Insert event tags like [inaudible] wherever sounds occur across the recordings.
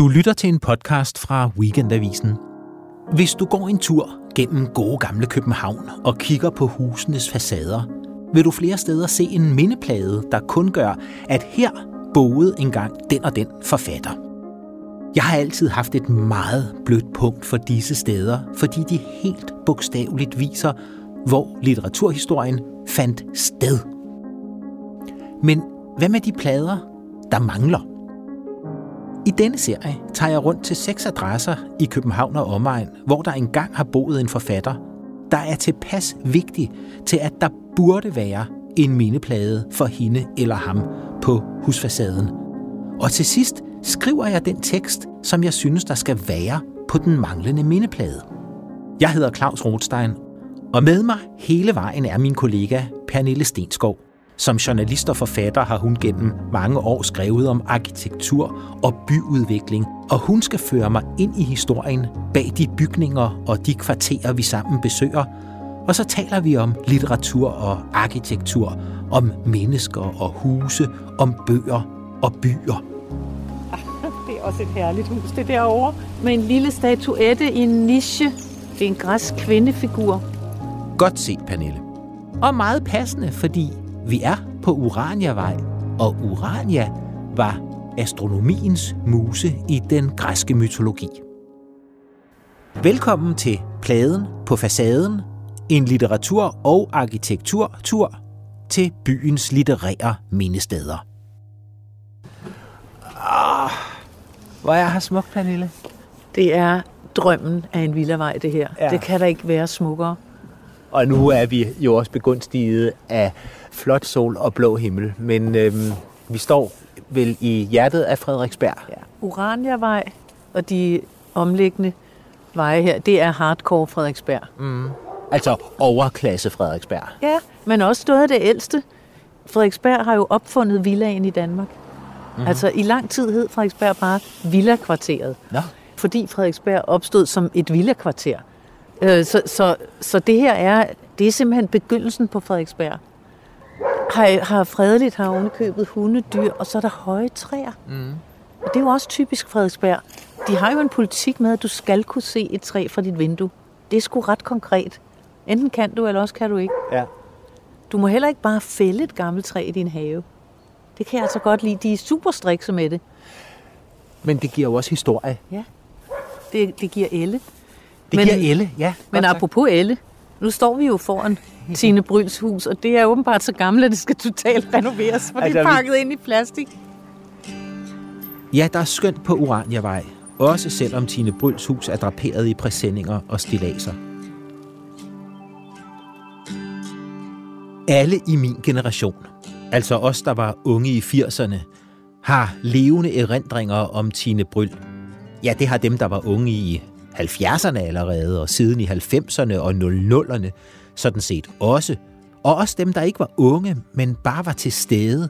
Du lytter til en podcast fra Weekendavisen. Hvis du går en tur gennem gode gamle København og kigger på husenes facader, vil du flere steder se en mindeplade, der kun gør, at her boede engang den og den forfatter. Jeg har altid haft et meget blødt punkt for disse steder, fordi de helt bogstaveligt viser, hvor litteraturhistorien fandt sted. Men hvad med de plader, der mangler? I denne serie tager jeg rundt til seks adresser i København og omegn, hvor der engang har boet en forfatter, der er tilpas vigtig til, at der burde være en mindeplade for hende eller ham på husfacaden. Og til sidst skriver jeg den tekst, som jeg synes, der skal være på den manglende mindeplade. Jeg hedder Claus Rothstein, og med mig hele vejen er min kollega Pernille Stenskov. Som journalist og forfatter har hun gennem mange år skrevet om arkitektur og byudvikling, og hun skal føre mig ind i historien bag de bygninger og de kvarterer, vi sammen besøger. Og så taler vi om litteratur og arkitektur, om mennesker og huse, om bøger og byer. [laughs] Det er også et herligt hus, det derovre. Med en lille statuette i en niche. Det er en græs kvindefigur. Godt set, Pernille. Og meget passende, fordi vi er på Uraniavej, og Urania var astronomiens muse i den græske mytologi. Velkommen til Pladen på facaden, en litteratur- og arkitekturtur til byens litterære mindesteder. Ah, hvor er her smukt, Pernille. Det er drømmen af en villavej, det her. Ja. Det kan da ikke være smukkere. Og nu er vi jo også begunstiget af flot sol og blå himmel, men øhm, vi står vel i hjertet af Frederiksberg. Ja. Uraniavej og de omliggende veje her, det er hardcore Frederiksberg. Mm. Altså overklasse Frederiksberg. Ja, men også noget af det ældste. Frederiksberg har jo opfundet villaen i Danmark. Mm-hmm. Altså i lang tid hed Frederiksberg bare villakvarteret. Nå. Fordi Frederiksberg opstod som et villakvarter. Øh, Så, så, så det her er, det er simpelthen begyndelsen på Frederiksberg. Har, har fredeligt har ovenikøbet hunde, dyr, og så er der høje træer. Mm. Og det er jo også typisk Frederiksberg. De har jo en politik med, at du skal kunne se et træ fra dit vindue. Det er sgu ret konkret. Enten kan du, eller også kan du ikke. Ja. Du må heller ikke bare fælde et gammelt træ i din have. Det kan jeg altså godt lide. De er super strikse med det. Men det giver jo også historie. Ja. Det, det giver Elle. Det Men- giver Elle, ja. Men apropos Elle, nu står vi jo foran Tine Bryls hus, og det er åbenbart så gammelt, at det skal totalt renoveres, for altså, det er vi- pakket ind i plastik. Ja, der er skønt på Uraniavej. Også selvom Tine Bryls hus er draperet i præsendinger og stilaser. Alle i min generation, altså os, der var unge i 80'erne, har levende erindringer om Tine Bryl. Ja, det har dem, der var unge i 70'erne allerede, og siden i 90'erne og 00'erne, sådan set også. Og også dem, der ikke var unge, men bare var til stede.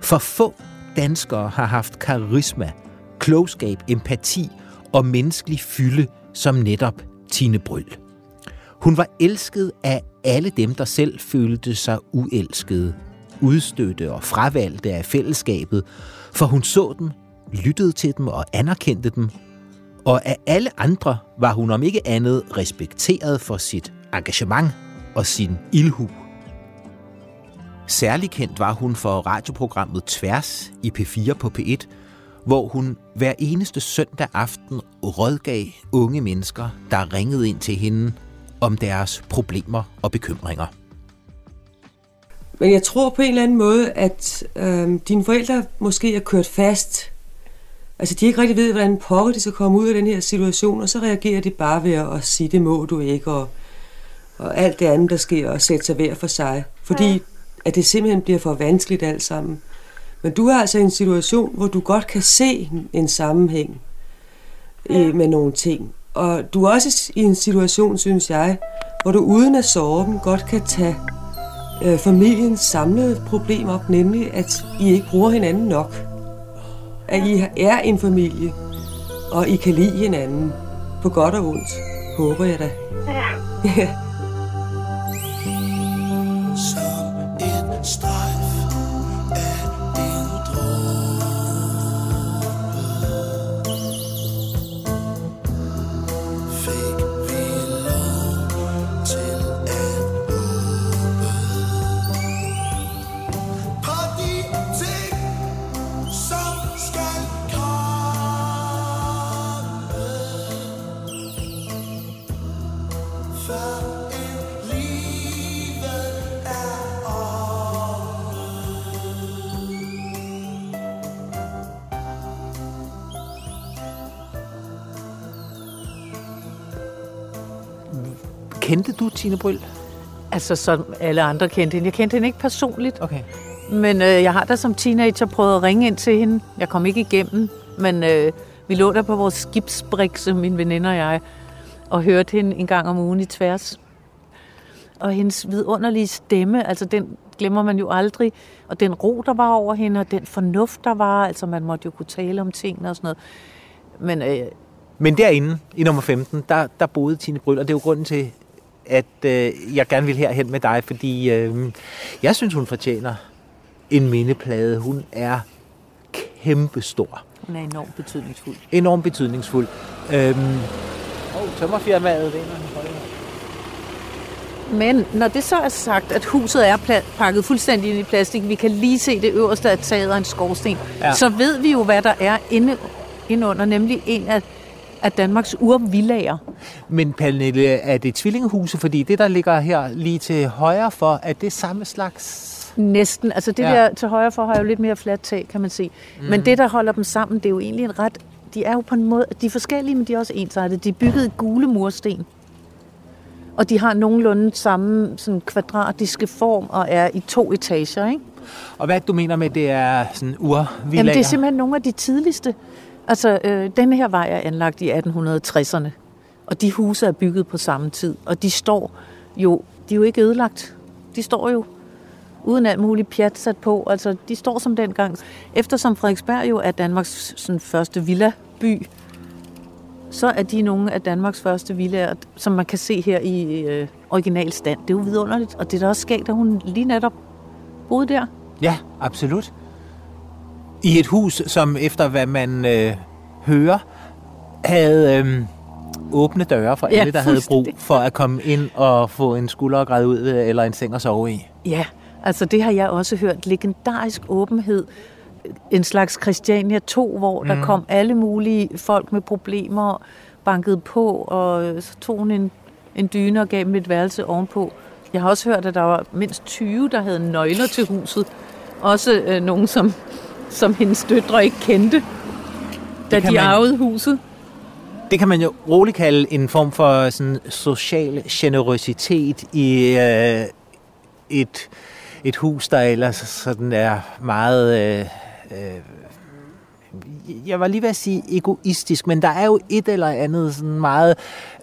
For få danskere har haft karisma, klogskab, empati og menneskelig fylde som netop Tine Bryl. Hun var elsket af alle dem, der selv følte sig uelskede, udstøtte og fravalgte af fællesskabet, for hun så dem, lyttede til dem og anerkendte dem. Og af alle andre var hun om ikke andet respekteret for sit engagement og sin ildhu. Særlig kendt var hun for radioprogrammet Tværs i P4 på P1, hvor hun hver eneste søndag aften rådgav unge mennesker, der ringede ind til hende om deres problemer og bekymringer. Men jeg tror på en eller anden måde, at øh, dine forældre måske er kørt fast. Altså, de ikke rigtig ved, hvordan pokker de skal komme ud af den her situation, og så reagerer de bare ved at, sige, det må du ikke, og, og alt det andet, der sker, og sætte sig hver for sig. Fordi ja. at det simpelthen bliver for vanskeligt alt sammen. Men du er altså i en situation, hvor du godt kan se en sammenhæng ja. med nogle ting. Og du er også i en situation, synes jeg, hvor du uden at sove dem godt kan tage øh, familiens samlede problem op, nemlig at I ikke bruger hinanden nok. At I er en familie, og I kan lide hinanden på godt og ondt, håber jeg da. Ja. Du Tine Bryl? Altså, som alle andre kendte hende. Jeg kendte hende ikke personligt, Okay. men øh, jeg har da som teenager prøvet at ringe ind til hende. Jeg kom ikke igennem, men øh, vi lå der på vores skibsbrikse, min veninde og jeg, og hørte hende en gang om ugen i tværs. Og hendes vidunderlige stemme, altså den glemmer man jo aldrig. Og den ro, der var over hende, og den fornuft, der var. Altså man måtte jo kunne tale om tingene og sådan noget. Men øh, Men derinde, i nummer 15, der, der boede Tine Bryl, og det er jo grunden til, at øh, jeg gerne vil herhen med dig, fordi øh, jeg synes, hun fortjener en mindeplade. Hun er kæmpestor. hun er enormt betydningsfuld. Enormt betydningsfuld. Øhm, oh, tømmerfirmaet, det er en Men når det så er sagt, at huset er pla- pakket fuldstændig ind i plastik, vi kan lige se det øverste af taget af en skorsten, ja. så ved vi jo, hvad der er inde, inde under, nemlig en af, af Danmarks urvillager. Men Pernille, er det tvillingehuse? Fordi det, der ligger her lige til højre for, er det samme slags... Næsten. Altså det Ja. der til højre for har jo lidt mere fladt tag, kan man se. Mm. Men det, der holder dem sammen, det er jo egentlig en ret... De er jo på en måde... De er forskellige, men de er også ensartede. De er bygget i gule mursten. Og de har nogenlunde samme sådan kvadratiske form og er i to etager, ikke? Og hvad du mener med, det er sådan urvillager? Jamen, det er simpelthen nogle af de tidligste. Altså, øh, denne her vej er anlagt i 1860'erne, og de huse er bygget på samme tid, og de står jo, de er jo ikke ødelagt. De står jo uden alt muligt pjat sat på. Altså, de står som dengang. Eftersom Frederiksberg jo er Danmarks sådan, første villaby, så er de nogle af Danmarks første villaer, som man kan se her i øh, original stand. Det er jo vidunderligt, og det er da også skægt, at hun lige netop boede der. Ja, absolut. I et hus, som efter hvad man øh, hører, havde øh, åbne døre for Ja, alle, der havde brug for at komme ind og få en skulder at græde ud ved, eller en seng at sove i. Ja, altså det har jeg også hørt. Legendarisk åbenhed. En slags Christiania 2, hvor mm. der kom alle mulige folk med problemer, bankede på, og så tog hun en, en dyne og gav dem et værelse ovenpå. Jeg har også hørt, at der var mindst 20, der havde nøgler til huset. Også øh, nogen, som, som hendes døtre ikke kendte, da de man- arvede huset. Det kan man jo roligt kalde en form for sådan social generøsitet i øh, et, et hus, der ellers sådan er meget... Øh, øh, jeg var lige ved at sige egoistisk, men der er jo et eller andet sådan meget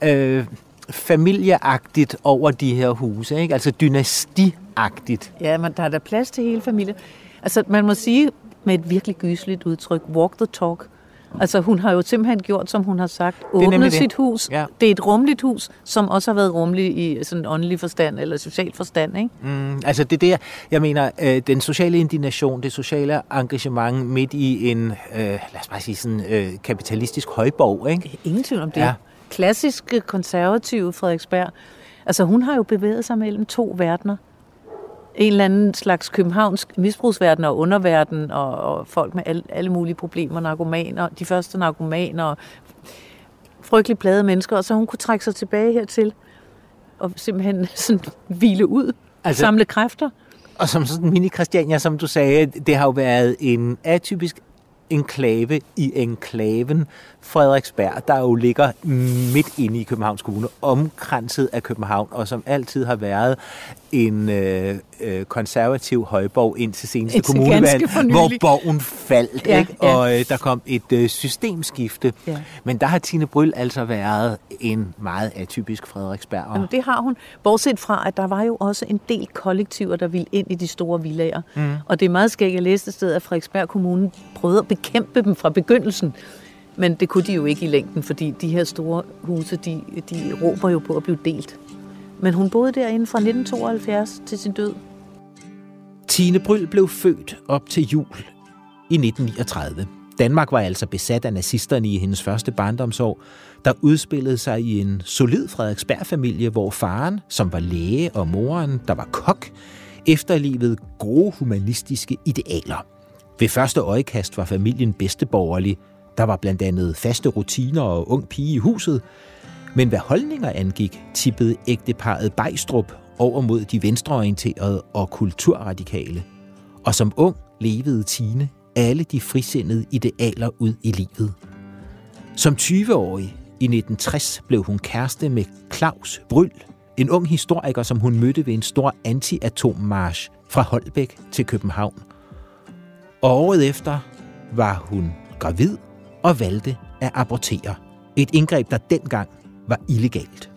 øh, familieagtigt over de her huse, ikke? altså dynastiagtigt. Ja, men der er der plads til hele familien. Altså, man må sige med et virkelig gysligt udtryk, walk the talk. Altså, hun har jo simpelthen gjort, som hun har sagt, åbnet det. sit hus. Ja. Det er et rummeligt hus, som også har været rummeligt i sådan åndelig forstand, eller social forstand, ikke? Mm, altså det er det, jeg mener, øh, den sociale indignation, det sociale engagement midt i en, øh, lad os bare sige sådan, øh, kapitalistisk højborg, ikke? Ingen tvivl om det. Ja. Klassiske konservative Frederiksberg. Altså, hun har jo bevæget sig mellem to verdener. En eller anden slags københavnsk misbrugsverden og underverden, og, og folk med alle, alle mulige problemer, narkomaner, de første narkomaner, frygtelig plade mennesker, og så hun kunne trække sig tilbage hertil og simpelthen [laughs] sådan hvile ud, Altså- samle kræfter. Og som sådan mini Christiania, som du sagde, det har jo været en atypisk enklave i enklaven Frederiksberg, der jo ligger midt inde i Københavns Kommune, omkranset af København, og som altid har været en øh, øh, konservativ højborg indtil seneste Indtil kommunevalg, hvor borgen faldt, Ja, ikke? ja. og øh, der kom et øh, systemskifte. Ja. Men der har Tine Bryl altså været en meget atypisk Frederiksberg. Jamen, det har hun. Bortset fra, at der var jo også en del kollektiver, der ville ind i de store villager. Mm. Og det er meget skægt. Jeg læste et sted, at Frederiksberg Kommune prøvede at bekæmpe dem fra begyndelsen. Men det kunne de jo ikke i længden, fordi de her store huse, de, de råber jo på at blive delt. Men hun boede derinde fra 1972 til sin død. Tine Bryl blev født op til jul i 1939. Danmark var altså besat af nazisterne i hendes første barndomsår, der udspillede sig i en solid Frederiksberg-familie, hvor faren, som var læge, og moren, der var kok, efterlevede gode humanistiske idealer. Ved første øjekast var familien bedsteborgerlig. Der var blandt andet faste rutiner og ung pige i huset, men hvad holdninger angik, tippede ægteparet Bejstrup over mod de venstreorienterede og kulturradikale. Og som ung levede Tine alle de frisindede idealer ud i livet. Som 20-årig i 1960 blev hun kæreste med Claus Bryl, En ung historiker, som hun mødte ved en stor anti-atommarsch fra Holbæk til København. Og året efter var hun gravid og valgte at abortere. Et indgreb, der dengang var illegalt.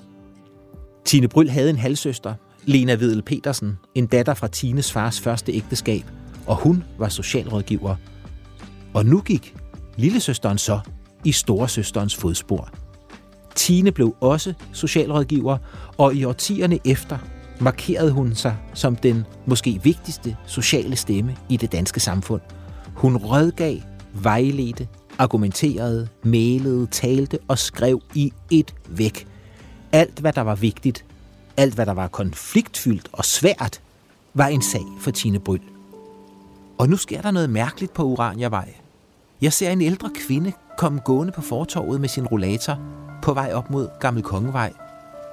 Tine Bryl havde en halvsøster, Lena Vedel Petersen, en datter fra Tines fars første ægteskab, og hun var socialrådgiver. Og nu gik lillesøsteren så i storesøsterens fodspor. Tine blev også socialrådgiver, og i årtierne efter markerede hun sig som den måske vigtigste sociale stemme i det danske samfund. Hun rådgav, vejledte, argumenterede, malede, talte og skrev i et væk. Alt, hvad der var vigtigt, alt, hvad der var konfliktfyldt og svært, var en sag for Tine Bryl. Og nu sker der noget mærkeligt på Uraniavej. Jeg ser en ældre kvinde komme gående på fortorvet med sin rollator på vej op mod Gammel Kongevej.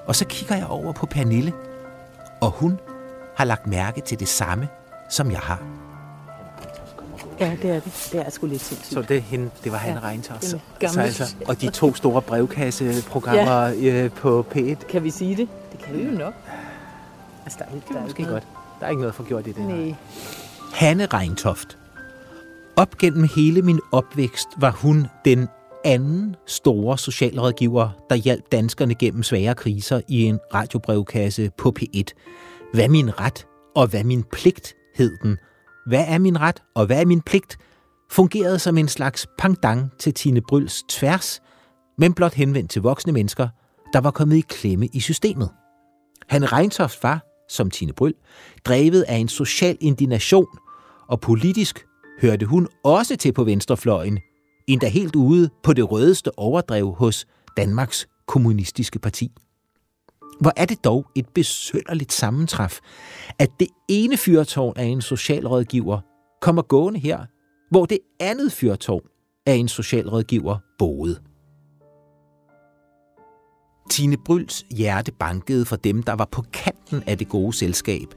Og så kigger jeg over på Pernille, og hun har lagt mærke til det samme, som jeg har. Ja, det er det. Det er sgu lidt sindssygt. Så det, hende, det var han ja, den Så, altså, og de to store brevkasseprogrammer ja. på P1. Kan vi sige det? Det kan vi jo nok. Altså, der er, Det der er måske ikke godt. Der er ikke noget for gjort i det. Nej. Hanne Reintoft. Op gennem hele min opvækst var hun den anden store socialrådgiver, der hjalp danskerne gennem svære kriser i en radiobrevkasse på P1. Hvad min ret, og hvad min pligt, hed den. Hvad er min ret, og hvad er min pligt, fungerede som en slags pangdang til Tine Bryls tværs, men blot henvendt til voksne mennesker, der var kommet i klemme i systemet. Han Reintoft var, som Tine Bryl, drevet af en social indignation, og politisk hørte hun også til på venstrefløjen, endda helt ude på det rødeste overdrev hos Danmarks Kommunistiske Parti. Hvor er det dog et besønderligt sammentræf, at det ene fyrtårn af en socialrådgiver kommer gående her, hvor det andet fyrtårn af en socialrådgiver boede. Tine Bryls hjerte bankede for dem, der var på kanten af det gode selskab,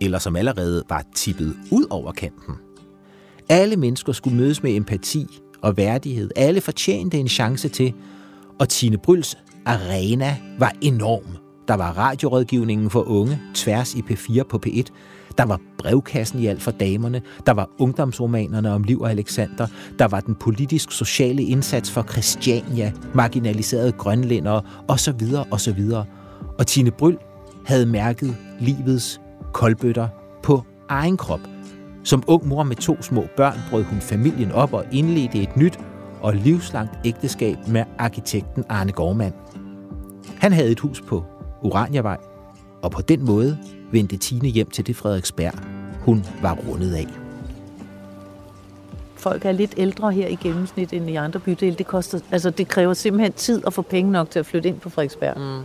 eller som allerede var tippet ud over kanten. Alle mennesker skulle mødes med empati og værdighed. Alle fortjente en chance til, og Tine Bryls arena var enorm. Der var radiorådgivningen for unge, tværs i P4 på P1. Der var brevkassen i alt for damerne. Der var ungdomsromanerne om Liv og Alexander. Der var den politisk-sociale indsats for Christiania, marginaliserede grønlændere osv. osv. Og Tine Bryl havde mærket livets koldbøtter på egen krop. Som ung mor med to små børn brød hun familien op og indledte et nyt og livslangt ægteskab med arkitekten Arne Gormand. Han havde et hus på Uraniavej, og på den måde vendte Tine hjem til det Frederiksberg, hun var rundet af. Folk er lidt ældre her i gennemsnit end i andre bydele. Det, koster, altså, det kræver simpelthen tid at få penge nok til at flytte ind på Frederiksberg. Mm.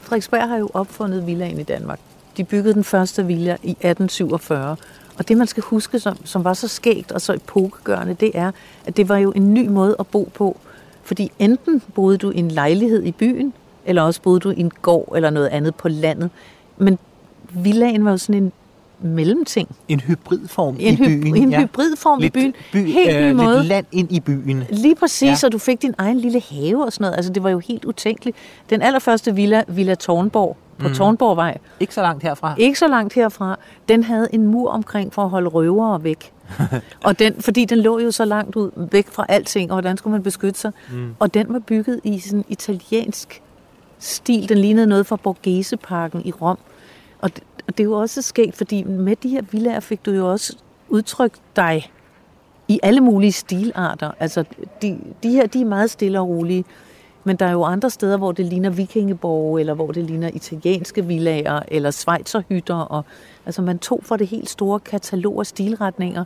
Frederiksberg har jo opfundet villaen i Danmark. De byggede den første villa i 1847. Og det, man skal huske, som, som var så skægt og så epokegørende, det er, at det var jo en ny måde at bo på. Fordi enten boede du i en lejlighed i byen, eller også boede du i en gård eller noget andet på landet. Men villaen var jo sådan en mellemting. En hybridform En, i byen. hy- en hybridform i byen. By, Helt ny øh, måde. Lidt land ind i byen. Lige præcis, Ja. ja. så du fik din egen lille have og sådan noget. Altså, det var jo helt utænkeligt. Den allerførste villa, Villa Tårnborg, på mm. Tårnborgvej, Ikke så langt herfra. ikke så langt herfra, den havde en mur omkring for at holde røvere væk. [laughs] og den, fordi den lå jo så langt ud, væk fra alting, og hvordan skulle man beskytte sig? Mm. Og den var bygget i sådan italiensk stil. Den lignede noget fra Borgheseparken i Rom. Og det, og det er jo også sket, fordi med de her villaer fik du jo også udtrykt dig i alle mulige stilarter. Altså, de, de her, de er meget stille og rolige. Men der er jo andre steder, hvor det ligner vikingeborg, eller hvor det ligner italienske villager, eller svejserhytter. Og, altså, man tog for det helt store katalog af stilretninger.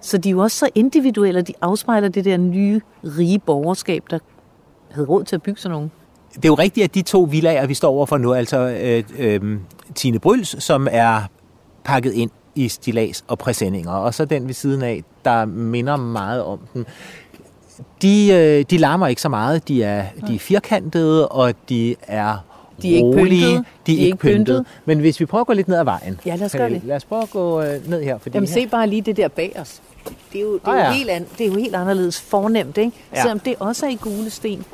Så de er jo også så individuelle, og de afspejler det der nye, rige borgerskab, der havde råd til at bygge sådan nogle. Det er jo rigtigt, at de to villager, vi står overfor nu, altså øh, øh, Tine Bryls, som er pakket ind i stilas og præsendinger, og så den ved siden af, der minder meget om den. De, øh, de larmer ikke så meget. De er, de er firkantede, og de er De er ikke rolige. pyntede. De er ikke pyntet. Men hvis vi prøver at gå lidt ned ad vejen. Ja, lad os gøre det. Lad os prøve at gå øh, ned her. Fordi Jamen her, se bare lige det der bag os. Det er jo, det er Ah, jo, ja. helt, an, det er jo helt anderledes fornemt, ikke? Ja. Selvom det også er i gule sten.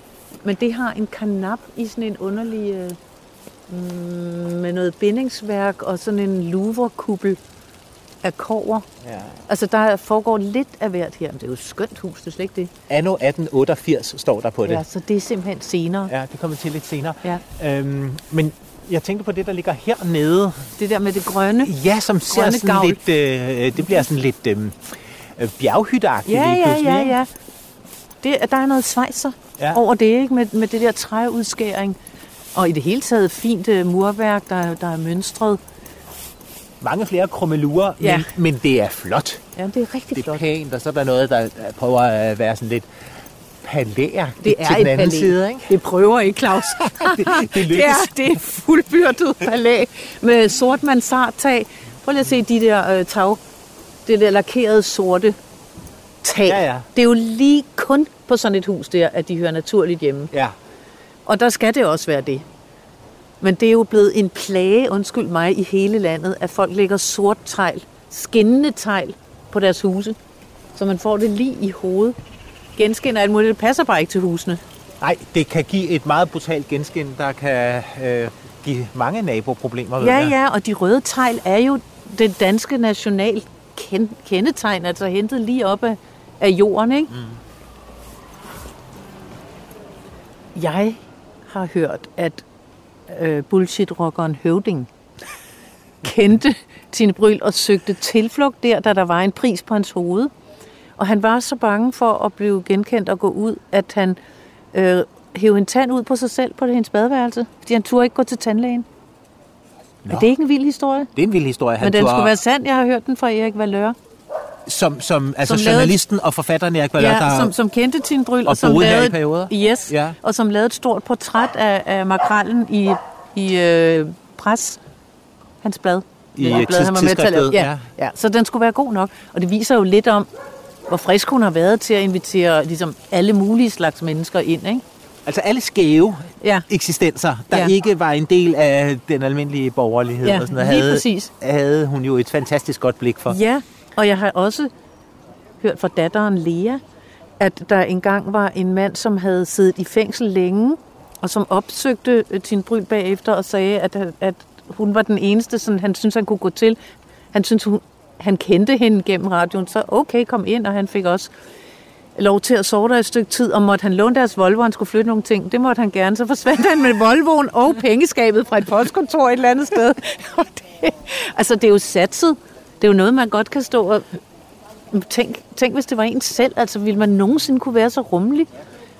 Men det har en kanap i sådan en underlig... Øh, med noget bindingsværk og sådan en Louvre-kuppel af kover. Ja. Altså, der foregår lidt af hvert her. Men det er jo et skønt hus, det er slet ikke det. Anno 1888 står der på det. Ja, så det er simpelthen senere. Ja, det kommer til lidt senere. Ja. Øhm, men jeg tænkte på det, der ligger hernede. Det der med det grønne. Ja, som ser Grønne sådan gavl. lidt... Øh, det bliver sådan lidt øh, øh, bjerghytteagtigt Ja, lige ja, pludselig, ja, ja. Det, der er noget svejser Ja. over det, ikke? Med, med det der træudskæring. Og i det hele taget fint uh, murværk, der, der er mønstret. Mange flere krummelurer, Ja. men, men det er flot. Ja, det er rigtig Det er flot. pænt, og så er der noget, der prøver at være sådan lidt palæagtigt Det er til et den anden palæ. side, ikke? Det prøver ikke, Claus. [laughs] det, det [laughs] det er, det er fuldbyrdet palæ med sort mansardtag. Prøv lige at se de der øh, tag, det der lakerede sorte tag. Ja, ja. Det er jo lige kun på sådan et hus der, at de hører naturligt hjemme. Ja. Og der skal det også være det. Men det er jo blevet en plage, undskyld mig, i hele landet, at folk lægger sort tegl, skinnende tegl på deres huse. Så man får det lige i hovedet. Genskin og alt muligt, det passer bare ikke til husene. Nej, det kan give et meget brutalt genskin, der kan øh, give mange naboproblemer. Ja, jeg. ja, og de røde tegl er jo det danske national ken- kendetegn, altså hentet lige op af, af jorden, ikke? Mm. Jeg har hørt, at øh, bullshit-rockeren Høvding [laughs] kendte Tine Bryl og søgte tilflugt der, da der var en pris på hans hoved. Og han var så bange for at blive genkendt og gå ud, at han øh, hævde en tand ud på sig selv på hendes badeværelse, fordi han turde ikke gå til tandlægen. Nå. Er det ikke en vild historie? Det er en vild historie. Han Men den skulle være sand. Jeg har hørt den fra Erik Valør. Som, som, altså som som lavede- journalisten og forfatteren Erik Valør, Ja, der... som, som kendte Tine Bryl, og og, som her i lavede, perioder? Yes, Ja. og som lavede et stort portræt af, af makrallen i, i øh, pres, hans blad. I, blad, han var med til tidsskriftet, Ja, ja. så den skulle være god nok. Og det viser jo lidt om, hvor frisk hun har været til at invitere ligesom, alle mulige slags mennesker ind. Ikke? Altså alle skæve Ja. eksistenser, der Ja. ikke var en del af den almindelige borgerlighed. Ja, og sådan noget, havde, præcis. havde hun jo et fantastisk godt blik for. Ja, og jeg har også hørt fra datteren Lea, at der engang var en mand, som havde siddet i fængsel længe, og som opsøgte øh, Tine Bryl bagefter og sagde, at, at hun var den eneste, sådan, han synes han kunne gå til. Han synes, hun, han kendte hende gennem radioen, så okay, kom ind, og han fik også lov til at sove der et stykke tid, og måtte han låne deres Volvo, han skulle flytte nogle ting. Det måtte han gerne. Så forsvandt han med Volvoen og pengeskabet fra et postkontor et eller andet sted. [laughs] Og det, altså, det er jo satset. Det er jo noget, man godt kan stå og... Tænk, tænk, hvis det var en selv. Altså, ville man nogensinde kunne være så rummelig?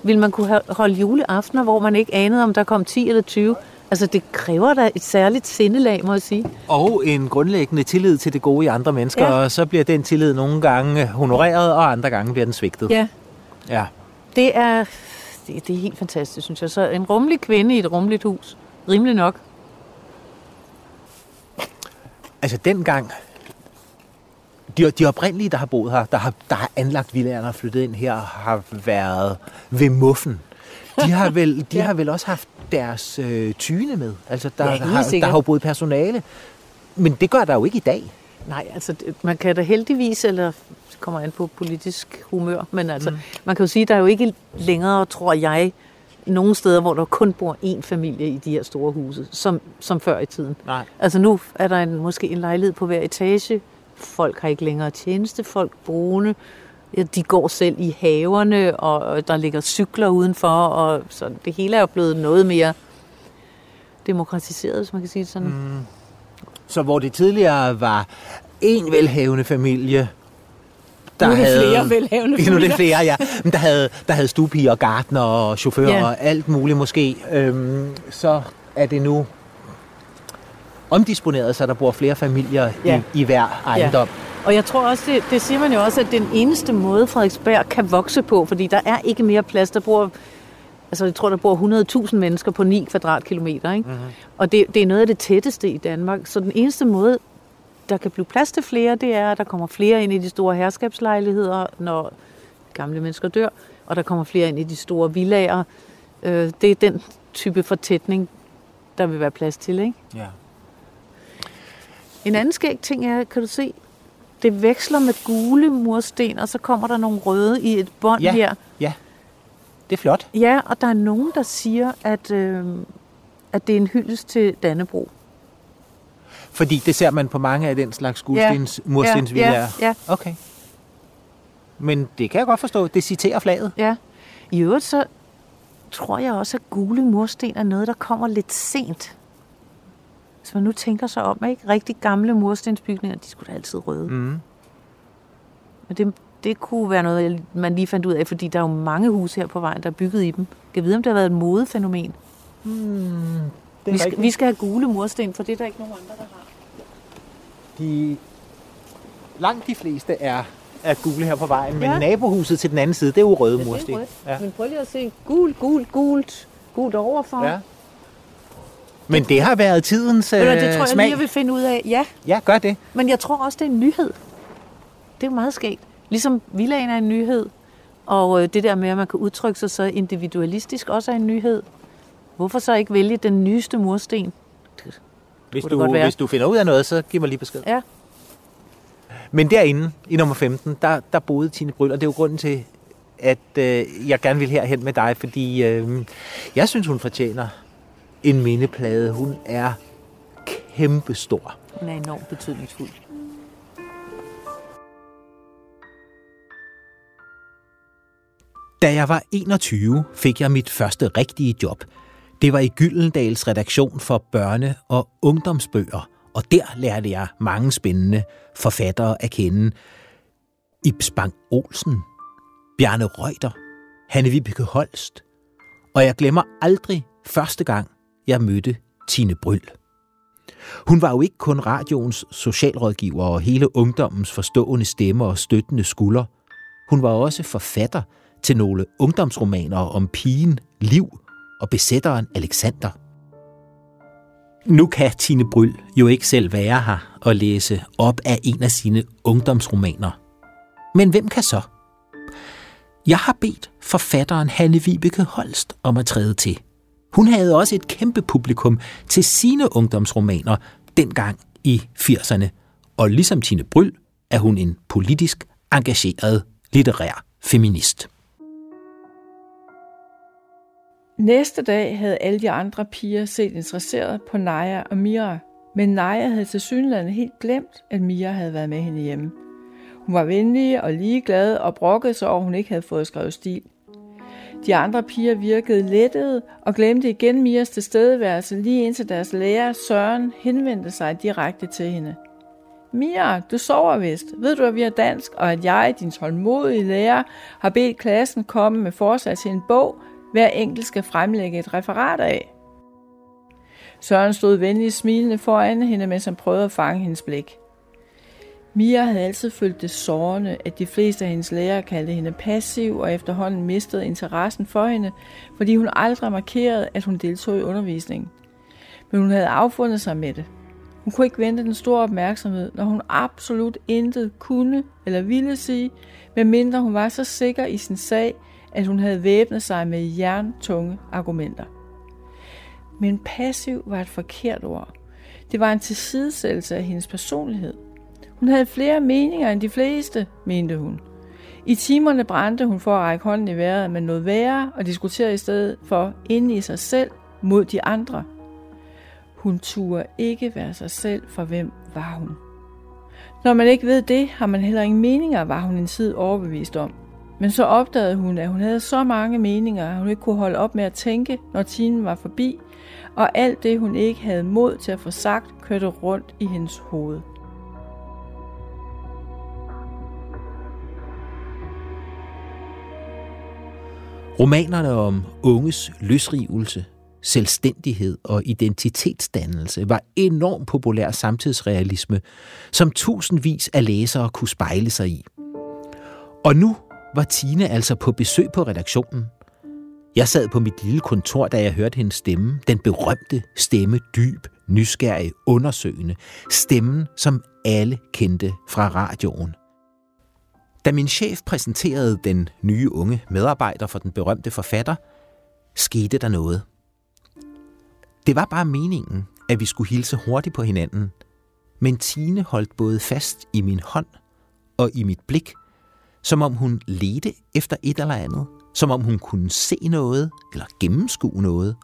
Ville man kunne holde juleaftener, hvor man ikke anede, om der kom 10 eller 20? Altså, det kræver da et særligt sindelag, må jeg sige. Og en grundlæggende tillid til det gode i andre mennesker, Ja. og så bliver den tillid nogle gange honoreret, og andre gange bliver den svigtet. Ja, ja. det er, det, det er helt fantastisk, synes jeg. Så en rummelig kvinde i et rummeligt hus. Rimelig nok. Altså dengang, de, de oprindelige, der har boet her, der har, der har anlagt villaerne og flyttet ind her, har været ved muffen. De har vel, [laughs] de Ja. har vel også haft deres øh, tyne med. Altså, der, Ja, har, der har jo boet personale. Men det gør der jo ikke i dag. Nej, altså man kan da heldigvis, eller det kommer an på politisk humør, men altså mm. man kan jo sige, at der er jo ikke længere, tror jeg, nogen steder, hvor der kun bor én familie i de her store huse, som, som før i tiden. Nej. Altså nu er der en, måske en lejlighed på hver etage. Folk har ikke længere tjenestefolk boende. Ja, De går selv i haverne, og der ligger cykler udenfor, og så det hele er jo blevet noget mere demokratiseret, hvis man kan sige det sådan. Mm. Så hvor det tidligere var en velhavende familie, der Nu er det havde, flere velhavende [laughs] Nu er det familier. flere, ja. Men der havde, der havde stuepiger og gartner og chauffører Ja. og alt muligt måske. Øhm, så er det nu omdisponeret, så der bor flere familier Ja. i, i hver ejendom. Og jeg tror også, det, det siger man jo også, at den eneste måde, Frederiksberg kan vokse på, fordi der er ikke mere plads, der bor, altså jeg tror, der bor 100.000 mennesker på 9 kvadratkilometer, ikke? Mm-hmm. Og det, det er noget af det tætteste i Danmark. Så den eneste måde, der kan blive plads til flere, det er, at der kommer flere ind i de store herskabslejligheder, når gamle mennesker dør, og der kommer flere ind i de store villager. Øh, det er den type fortætning, der vil være plads til, ikke? Ja. En anden skæg ting er, kan du se, det veksler med gule mursten, og så kommer der nogle røde i et bånd Ja. her. ja, det er flot. Ja, og der er nogen, der siger, at, øh, at det er en hyldest til Dannebro. Fordi det ser man på mange af den slags gulstens, ja. murstensvillaer. Ja, ja, ja. Okay. Men det kan jeg godt forstå. Det citerer flaget. Ja. I øvrigt så tror jeg også, at gule mursten er noget, der kommer lidt sent. Hvis man nu tænker sig om, ikke? Rigtig gamle murstensbygninger, de skulle da altid røde. Mm. Men det, det kunne være noget, man lige fandt ud af, fordi der er jo mange huse her på vejen, der er bygget i dem. Kan vide, om det har været et modefænomen. Det Vi skal, vi skal have gule mursten, for det er der ikke nogen andre, der har. De, langt de fleste er, er gule her på vejen, men Ja. nabohuset til den anden side, det er jo røde Ja, det mursten. er. Ja. Men prøv lige at se. Gul, gul, gult. Gult overfor. Ja. Men det har været tidens hvad, øh, det tror jeg smag. lige, jeg vil finde ud af. Ja, Ja, gør det. men jeg tror også, det er en nyhed. Det er jo meget skægt. Ligesom villaen er en nyhed, og øh, det der med, at man kan udtrykke sig så individualistisk, også er en nyhed. Hvorfor så ikke vælge den nyeste mursten? Hvis det godt du, hvis du finder ud af noget, så giv mig lige besked. Ja. Men derinde, i nummer 15, der, der boede Tine Bryl, og det er jo grunden til, at øh, jeg gerne vil herhen med dig, fordi øh, jeg synes, hun fortjener en mindeplade. Hun er kæmpestor. Hun er enormt betydningsfuld. Da jeg var 21, fik jeg mit første rigtige job. Det var i Gyldendals redaktion for børne- og ungdomsbøger, og der lærte jeg mange spændende forfattere at kende. Ibs Bang Olsen, Bjarne Reuter, Hanne Vibeke Holst, og jeg glemmer aldrig første gang, jeg mødte Tine Bryl. Hun var jo ikke kun radioens socialrådgiver og hele ungdommens forstående stemme og støttende skulder. Hun var også forfatter til nogle ungdomsromaner om pigen, liv og besætteren Alexander. Nu kan Tine Bryl jo ikke selv være her og læse op af en af sine ungdomsromaner. Men hvem kan så? Jeg har bedt forfatteren Hanne Vibeke Holst om at træde til. Hun havde også et kæmpe publikum til sine ungdomsromaner dengang i 80'erne. Og ligesom Tine Bryl er hun en politisk engageret litterær feminist. Næste dag havde alle de andre piger set interesseret på Naja og Mira, men Naja havde til synligheden helt glemt, at Mira havde været med hende hjemme. Hun var venlig og ligeglad og brokkede sig over, at hun ikke havde fået skrevet stil. De andre piger virkede lettede og glemte igen Miras tilstedeværelse lige indtil deres lærer Søren henvendte sig direkte til hende. Mia, du sover vist. Ved du, at vi er dansk, og at jeg, din tålmodige lærer, har bedt klassen komme med forslag til en bog, hver enkelt skal fremlægge et referat af. Søren stod venligt smilende foran hende, mens han prøvede at fange hendes blik. Mia havde altid følt det sårende, at de fleste af hendes lærere kaldte hende passiv og efterhånden mistede interessen for hende, fordi hun aldrig markerede, at hun deltog i undervisningen. Men hun havde affundet sig med det. Hun kunne ikke vente den store opmærksomhed, når hun absolut intet kunne eller ville sige, medmindre hun var så sikker i sin sag, at hun havde væbnet sig med jerntunge argumenter. Men passiv var et forkert ord. Det var en tilsidesættelse af hendes personlighed. Hun havde flere meninger end de fleste, mente hun. I timerne brændte hun for at række hånden i vejret, men noget værre og diskuterede i stedet for inde i sig selv mod de andre. Hun turde ikke være sig selv, for hvem var hun? Når man ikke ved det, har man heller ingen meninger, var hun en tid overbevist om. Men så opdagede hun, at hun havde så mange meninger, at hun ikke kunne holde op med at tænke, når timen var forbi, og alt det, hun ikke havde mod til at få sagt, kørte rundt i hendes hoved. Romanerne om unges løsrivelse, selvstændighed og identitetsdannelse var enormt populær samtidsrealisme, som tusindvis af læsere kunne spejle sig i. Og nu var Tine altså på besøg på redaktionen. Jeg sad på mit lille kontor, da jeg hørte hendes stemme. Den berømte stemme, dyb, nysgerrig, undersøgende. Stemmen, som alle kendte fra radioen. Da min chef præsenterede den nye unge medarbejder for den berømte forfatter, skete der noget. Det var bare meningen, at vi skulle hilse hurtigt på hinanden, men Tine holdt både fast i min hånd og i mit blik, som om hun ledte efter et eller andet, som om hun kunne se noget eller gennemskue noget.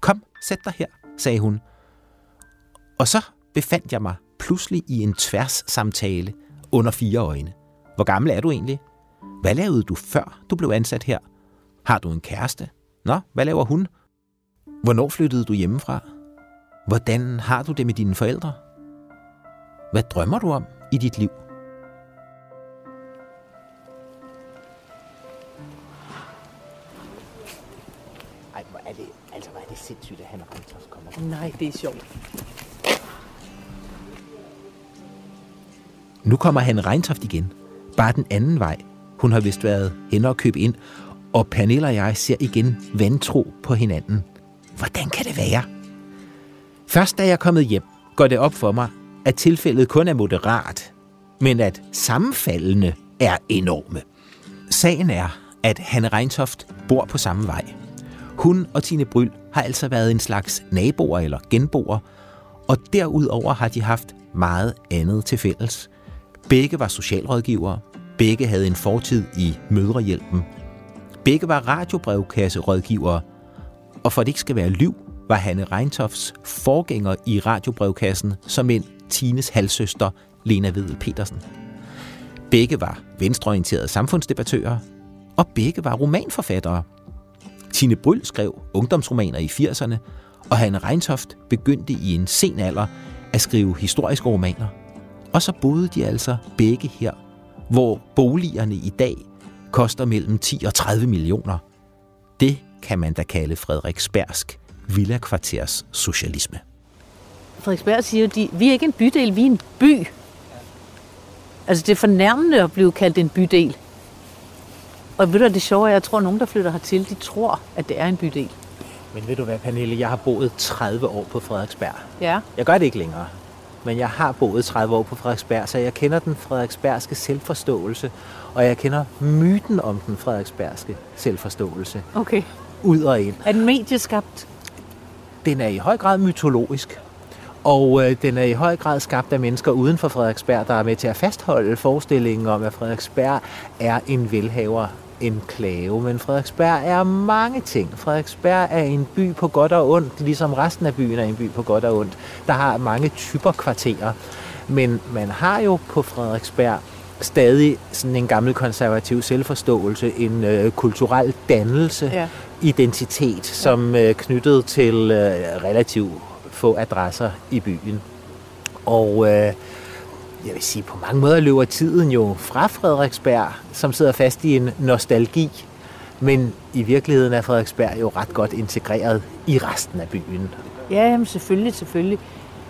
Kom, sæt dig her, sagde hun. Og så befandt jeg mig pludselig i en tværs samtale under fire øjne. Hvor gammel er du egentlig? Hvad lavede du før du blev ansat her? Har du en kæreste? Nå, hvad laver hun? Hvornår flyttede du hjemmefra? Hvordan har du det med dine forældre? Hvad drømmer du om i dit liv? Ej, hvor er det, altså, hvor er det sindssygt, at han og Reintoft kommer. Nej, det er sjovt. Nu kommer han Reintoft igen. Bare den anden vej. Hun har vist været hen og købe ind, og Pernille og jeg ser igen vantro på hinanden. Hvordan kan det være? Først da jeg er kommet hjem, går det op for mig, at tilfældet kun er moderat, men at sammenfaldene er enorme. Sagen er, at Hanne Reintoft bor på samme vej. Hun og Tine Bryl har altså været en slags naboer eller genboer, og derudover har de haft meget andet til fælles. Begge var socialrådgivere, begge havde en fortid i mødrehjælpen, begge var radiobrevkasserådgivere, og for at det ikke skal være liv, var Hanne Reintofts forgænger i radiobrevkassen som en Tines halvsøster, Lena Vedel Petersen. Begge var venstreorienterede samfundsdebattører, og begge var romanforfattere. Tine Bryl skrev ungdomsromaner i 80'erne, og Hanne Reintoft begyndte i en sen alder at skrive historiske romaner. Og så boede de altså begge her, hvor boligerne i dag koster mellem 10 og 30 millioner. Det kan man da kalde Frederiksbergsk villakvarters socialisme. Frederiksberg siger jo, de, vi er ikke en bydel, vi er en by. Altså, det er fornærmende at blive kaldt en bydel. Og ved du, det sjove er, jeg tror, at nogen, der flytter hertil, de tror, at det er en bydel. Men ved du hvad, Pernille, jeg har boet 30 år på Frederiksberg. Ja. Jeg gør det ikke længere, men jeg har boet 30 år på Frederiksberg, så jeg kender den frederiksbergske selvforståelse, og jeg kender myten om den frederiksbergske selvforståelse Okay. ud og ind. Er den medieskabt? Den er i høj grad mytologisk, og øh, den er i høj grad skabt af mennesker uden for Frederiksberg, der er med til at fastholde forestillingen om, at Frederiksberg er en velhaver enklave. Men Frederiksberg er mange ting. Frederiksberg er en by på godt og ondt, ligesom resten af byen er en by på godt og ondt. Der har mange typer kvarterer. Men man har jo på Frederiksberg stadig sådan en gammel konservativ selvforståelse, en øh, kulturel dannelse, Ja. identitet, som øh, knyttet til øh, relativt få adresser i byen. Og øh, jeg vil sige, på mange måder løber tiden jo fra Frederiksberg, som sidder fast i en nostalgi. Men i virkeligheden er Frederiksberg jo ret godt integreret i resten af byen. Ja, jamen selvfølgelig, selvfølgelig.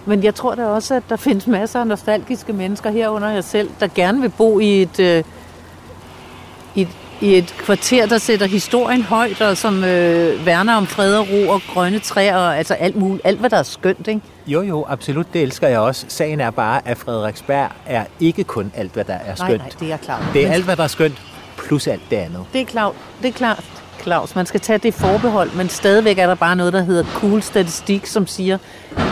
Men jeg tror da også, at der [laughs] findes masser af nostalgiske mennesker herunder jeg selv, der gerne vil bo i et, øh, i et, i et kvarter, der sætter historien højt, og som øh, værner om fred og ro og grønne træer, og altså alt muligt, alt hvad der er skønt, ikke? Jo, jo, absolut, det elsker jeg også. Sagen er bare, at Frederiksberg er ikke kun alt, hvad der er skønt. Nej, nej, det er klart. Det er alt, hvad der er skønt, plus alt det andet. Det er klart, det er klart, Claus. Man skal tage det forbehold, men stadigvæk er der bare noget, der hedder cool statistik, som siger,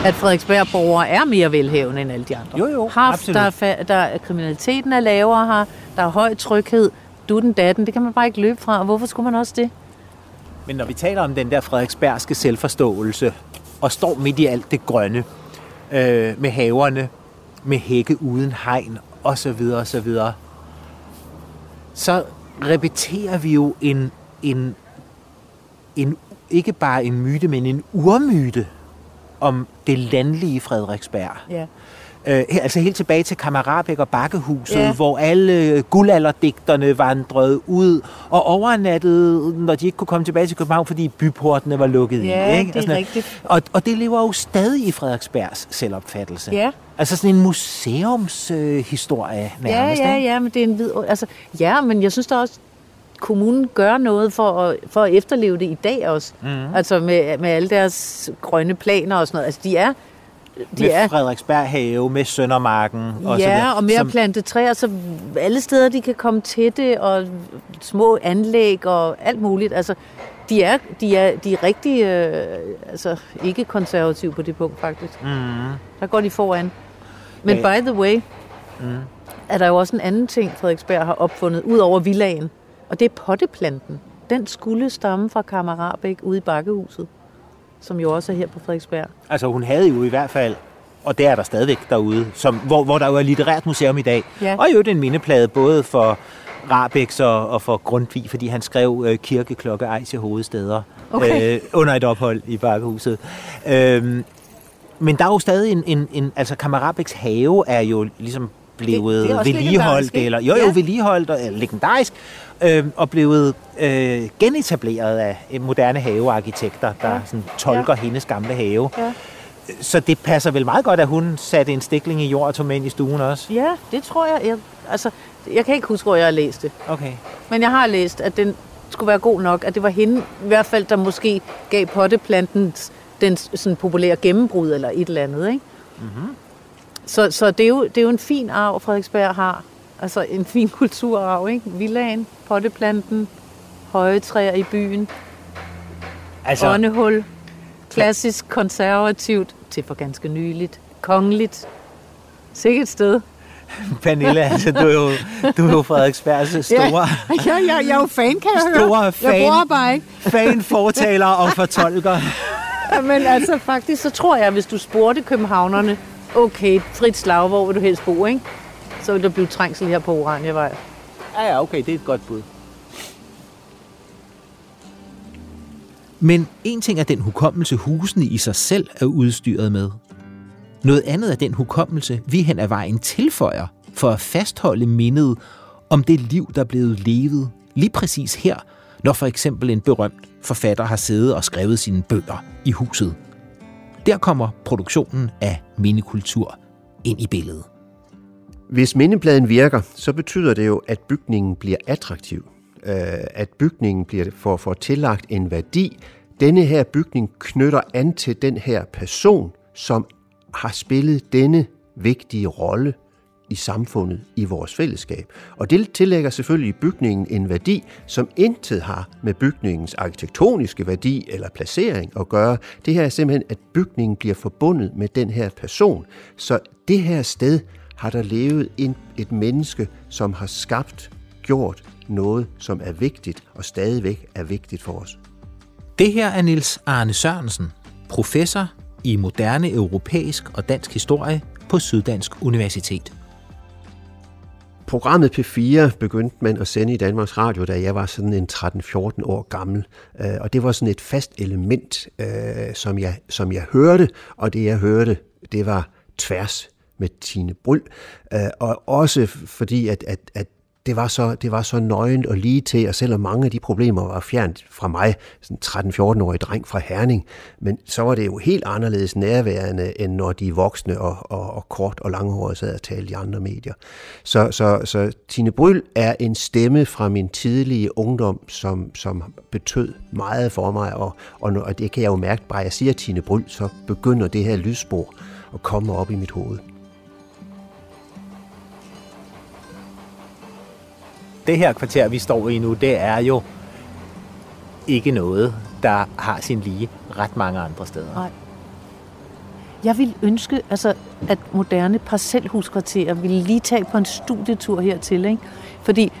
at Frederiksberg-borgere er mere velhavende end alle de andre. Jo, jo, Har, absolut. der er, fa- der er, kriminaliteten er lavere her, der er høj tryghed, du den datten, det kan man bare ikke løbe fra. og Hvorfor skulle man også det? Men når vi taler om den der frederiksbergske selvforståelse, og står midt i alt det grønne, øh, med haverne, med hække uden hegn, og så videre, og så videre, så repeterer vi jo en, en, en, ikke bare en myte, men en urmyte om det landlige Frederiksberg. Ja. Øh, altså helt tilbage til Kammerabæk og Bakkehuset, Ja. ja. hvor alle guldalderdigterne vandrede ud og overnattede, når de ikke kunne komme tilbage til København, fordi byportene var lukket Ja, i. Ikke? det er Og noget. rigtigt. Og, og det lever jo stadig i Frederiksbergs selvopfattelse. Ja. Altså sådan en museumshistorie øh, Ja, nærmest. ja, ikke? ja, men det er en vid... Altså, ja, men jeg synes da også, kommunen gør noget for at, for at efterleve det i dag også. Mm. Altså med, med alle deres grønne planer og sådan noget. Altså, de er... De Med er Frederiksberg have, med Søndermarken og så ja, videre. og mere Som- plante træer, så alle steder, de kan komme til det, og små anlæg og alt muligt. Altså, de er, de er, de er rigtig øh, altså, ikke konservative på det punkt, faktisk. Mm. Der går de foran. Men Ja. by the way, mm. er der jo også en anden ting, Frederiksberg har opfundet, ud over villagen, og det er potteplanten. Den skulle stamme fra Kammerabæk ude i bakkehuset. Som jo også er her på Frederiksberg. Altså hun havde jo i hvert fald, og det er der stadigvæk derude, som, hvor, hvor der jo er litterært museum i dag. Ja. Og jo det er en mindeplade både for Rabex og, og for Grundtvig, fordi han skrev øh, kirkeklokke ejs i hovedsteder Okay. øh, under et ophold i Bakkehuset. Øhm, men der er jo stadig en, en, en altså Kammerabeks have er jo ligesom blevet Det- det vedligeholdt, eller jo jo, Ja. vedligeholdt og eller legendarisk, øh, og blevet øh, genetableret af øh, moderne havearkitekter, der ja. sådan tolker ja. hendes gamle have. Ja. Så det passer vel meget godt, at hun satte en stikling i jord og tog med ind i stuen også? Ja, det tror jeg. jeg altså, jeg kan ikke huske, hvor jeg har læst det. Okay. Men jeg har læst, at den skulle være god nok. At det var hende, i hvert fald, der måske gav potteplanten den sådan populære gennembrud eller et eller andet. Ikke? Mm-hmm. Så, så det, er jo, det er jo en fin arv, Frederiksberg har. Altså en fin kulturarv. Ikke? Villaen, potteplanten, høje træer i byen, Altså, åndehul, klassisk konservativt til for ganske nyligt, kongeligt. Sikkert sted. [laughs] Pernille, altså, du er jo, du er jo Frederiksbergs store, [laughs] ja, ja, jeg er jo fan, kan jeg Store høre. fan. Jeg bor bare ikke. [laughs] fan, fortaler og fortolker. Men altså faktisk, så tror jeg, hvis du spurgte københavnerne, okay, frit slag, hvor vil du helst bo, ikke? Så vil der blive trængsel her på Oranjevej. Ja, ja, okay, det er et godt bud. Men en ting er den hukommelse, husene i sig selv er udstyret med. Noget andet er den hukommelse, vi hen ad vejen tilføjer for at fastholde mindet om det liv, der er blevet levet lige præcis her, når for eksempel en berømt forfatter har siddet og skrevet sine bøger i huset. Der kommer produktionen af mindekultur ind i billedet. Hvis mindepladen virker, så betyder det jo, at bygningen bliver attraktiv. Øh, at bygningen bliver for, for tillagt en værdi. Denne her bygning knytter an til den her person, som har spillet denne vigtige rolle i samfundet, i vores fællesskab. Og det tillægger selvfølgelig bygningen en værdi, som intet har med bygningens arkitektoniske værdi eller placering at gøre. Det her er simpelthen, at bygningen bliver forbundet med den her person. Så det her sted har der levet en, et menneske, som har skabt, gjort noget, som er vigtigt og stadigvæk er vigtigt for os. Det her er Nils Arne Sørensen, professor i moderne europæisk og dansk historie på Syddansk Universitet. Programmet P4 begyndte man at sende i Danmarks Radio, da jeg var sådan en 13-14 år gammel. Øh, Og det var sådan et fast element, øh, som jeg, som jeg hørte, og det jeg hørte, det var tværs med Tine Bryl. Øh, Og også fordi, at, at, at det var, så, det var så nøgent og lige til, og selvom mange af de problemer var fjernt fra mig, sådan 13-14-årig dreng fra Herning, men så var det jo helt anderledes nærværende, end når de voksne og, og, og kort og langhåret sad og talte i andre medier. Så, så, så Tine Bryl er en stemme fra min tidlige ungdom, som, som betød meget for mig, og, og, og det kan jeg jo mærke, bare jeg siger Tine Bryl, så begynder det her lydspor at komme op i mit hoved. Det her kvarter, vi står i nu, det er jo ikke noget, der har sin lige ret mange andre steder. Nej. Jeg vil ønske, altså, at moderne parcelhuskvarterer ville lige tage på en studietur hertil. Ikke? Fordi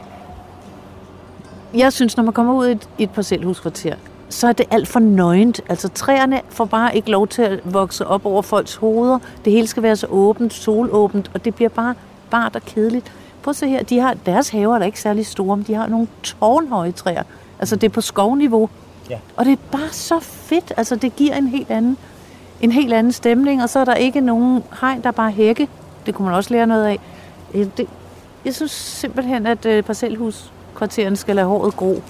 jeg synes, når man kommer ud i et, et parcelhuskvarter, så er det alt for nøgent. Altså træerne får bare ikke lov til at vokse op over folks hoveder. Det hele skal være så åbent, solåbent, og det bliver bare bart og kedeligt. Prøv at se her, de har, deres haver er da ikke særlig store, men de har nogle tårnhøje træer. Altså det er på skovniveau. Ja. Og det er bare så fedt. Altså det giver en helt anden, en helt anden stemning, og så er der ikke nogen hegn, der er bare hække. Det kunne man også lære noget af. Det, jeg synes simpelthen, at øh, parcelhuskvarteren skal lade håret gro.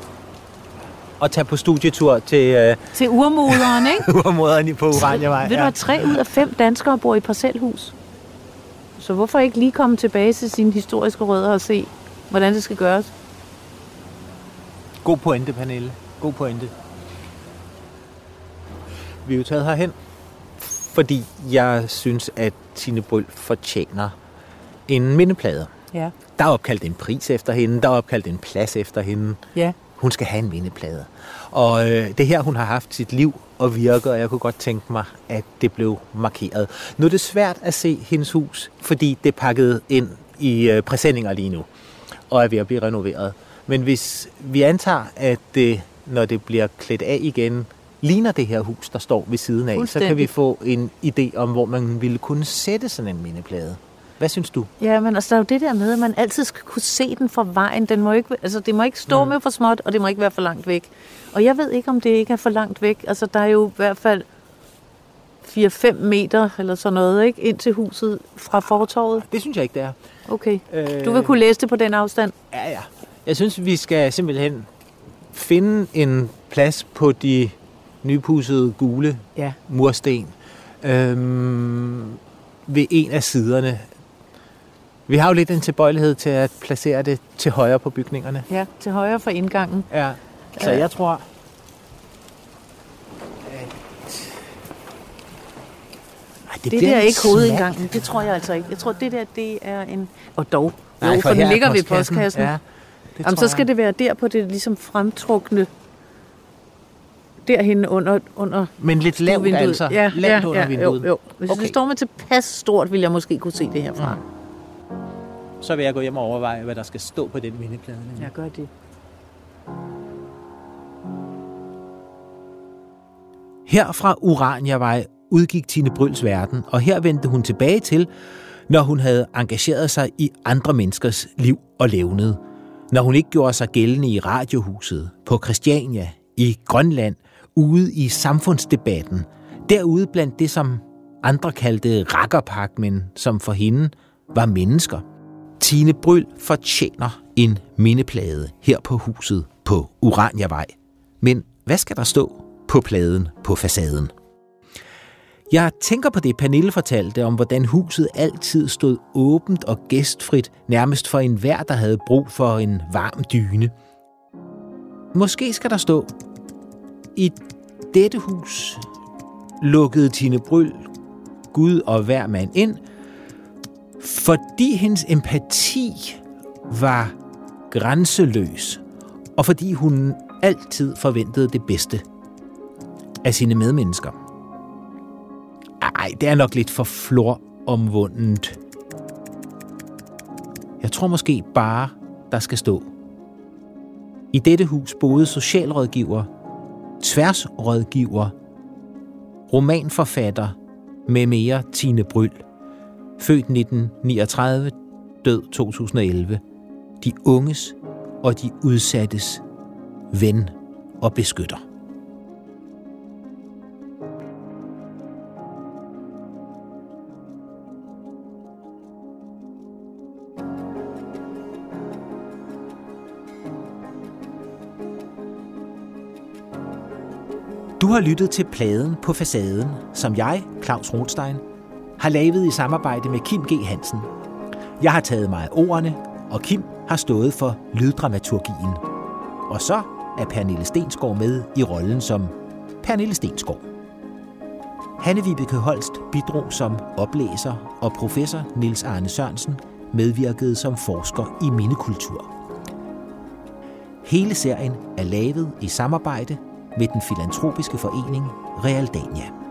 Og tage på studietur til øh, Til urmoderen, ikke? [laughs] urmoderen på Oranjevej. Ved du, at tre ud af fem danskere bor i parcelhus? Så hvorfor ikke lige komme tilbage til sine historiske rødder og se, hvordan det skal gøres? God pointe, Pernille. God pointe. Vi er jo taget herhen, fordi jeg synes, at Tine Bryl fortjener en mindeplade. Ja. Der er opkaldt en pris efter hende, der er opkaldt en plads efter hende. Ja. Hun skal have en mindeplade. Og øh, det her, hun har haft sit liv og virke, og jeg kunne godt tænke mig, at det blev markeret. Nu er det svært at se hendes hus, fordi det er pakket ind i øh, præsendinger lige nu, og er ved at blive renoveret. Men hvis vi antager, at det, når det bliver klædt af igen ligner det her hus, der står ved siden af, så kan vi få en idé om, hvor man ville kunne sætte sådan en mindeplade. Hvad synes du? Ja, men altså, der er jo det der med, at man altid skal kunne se den fra vejen. Den må ikke, altså, det må ikke stå mm. med for småt, og det må ikke være for langt væk. Og jeg ved ikke, om det ikke er for langt væk. Altså, der er jo i hvert fald 4-5 meter eller sådan noget, ikke? Ind til huset fra fortorvet. Det synes jeg ikke, det er. Okay. Øh, Du vil kunne læse det på den afstand? Ja, ja. Jeg synes, vi skal simpelthen finde en plads på de nypudsede gule Ja. mursten øhm, ved en af siderne. Vi har jo lidt en tilbøjelighed til at placere det til højre på bygningerne. Ja, til højre for indgangen. Ja. Så jeg tror... Ej, Det, bliver der er ikke hovedindgangen. Det tror jeg altså ikke. Jeg tror, det der, det er en... Og dog. Jo, Nej, for, den her er ligger ved postkassen. Ja, det Jamen, så skal jeg. det være der på det ligesom fremtrukne derhen under, under Men lidt lavt stuevinduet. altså. Ja, lavt ja, under ja, vinduet. Jo, jo. Hvis okay. Det står med tilpas stort, vil jeg måske kunne se det herfra. Mm. Så vil jeg gå hjem og overveje, hvad der skal stå på den mindeplade. Jeg gør det. Her fra Uraniavej udgik Tine Bryls verden, og her vendte hun tilbage til, når hun havde engageret sig i andre menneskers liv og levned. Når hun ikke gjorde sig gældende i radiohuset, på Christiania, i Grønland, ude i samfundsdebatten, derude blandt det, som andre kaldte rakkerpak, men som for hende var mennesker. Tine Bryl fortjener en mindeplade her på huset på Uraniavej. Men hvad skal der stå på pladen på facaden? Jeg tænker på det, Pernille fortalte om, hvordan huset altid stod åbent og gæstfrit, nærmest for enhver, der havde brug for en varm dyne. Måske skal der stå, i dette hus lukkede Tine Bryl Gud og hver mand ind, fordi hendes empati var grænseløs, og fordi hun altid forventede det bedste af sine medmennesker. Ej, det er nok lidt for floromvundet. Jeg tror måske bare, der skal stå. I dette hus boede socialrådgiver, tværsrådgiver, romanforfatter med mere Tine Bryl, født 1939, død 2011. De unges og de udsattes ven og beskytter. Du har lyttet til pladen på facaden, som jeg, Claus Rothstein, har lavet i samarbejde med Kim G. Hansen. Jeg har taget mig af ordene, og Kim har stået for lyddramaturgien. Og så er Pernille Stensgaard med i rollen som Pernille Stensgaard. Hanne Vibeke Holst bidrog som oplæser, og professor Niels Arne Sørensen medvirkede som forsker i mindekultur. Hele serien er lavet i samarbejde med den filantropiske forening Realdania.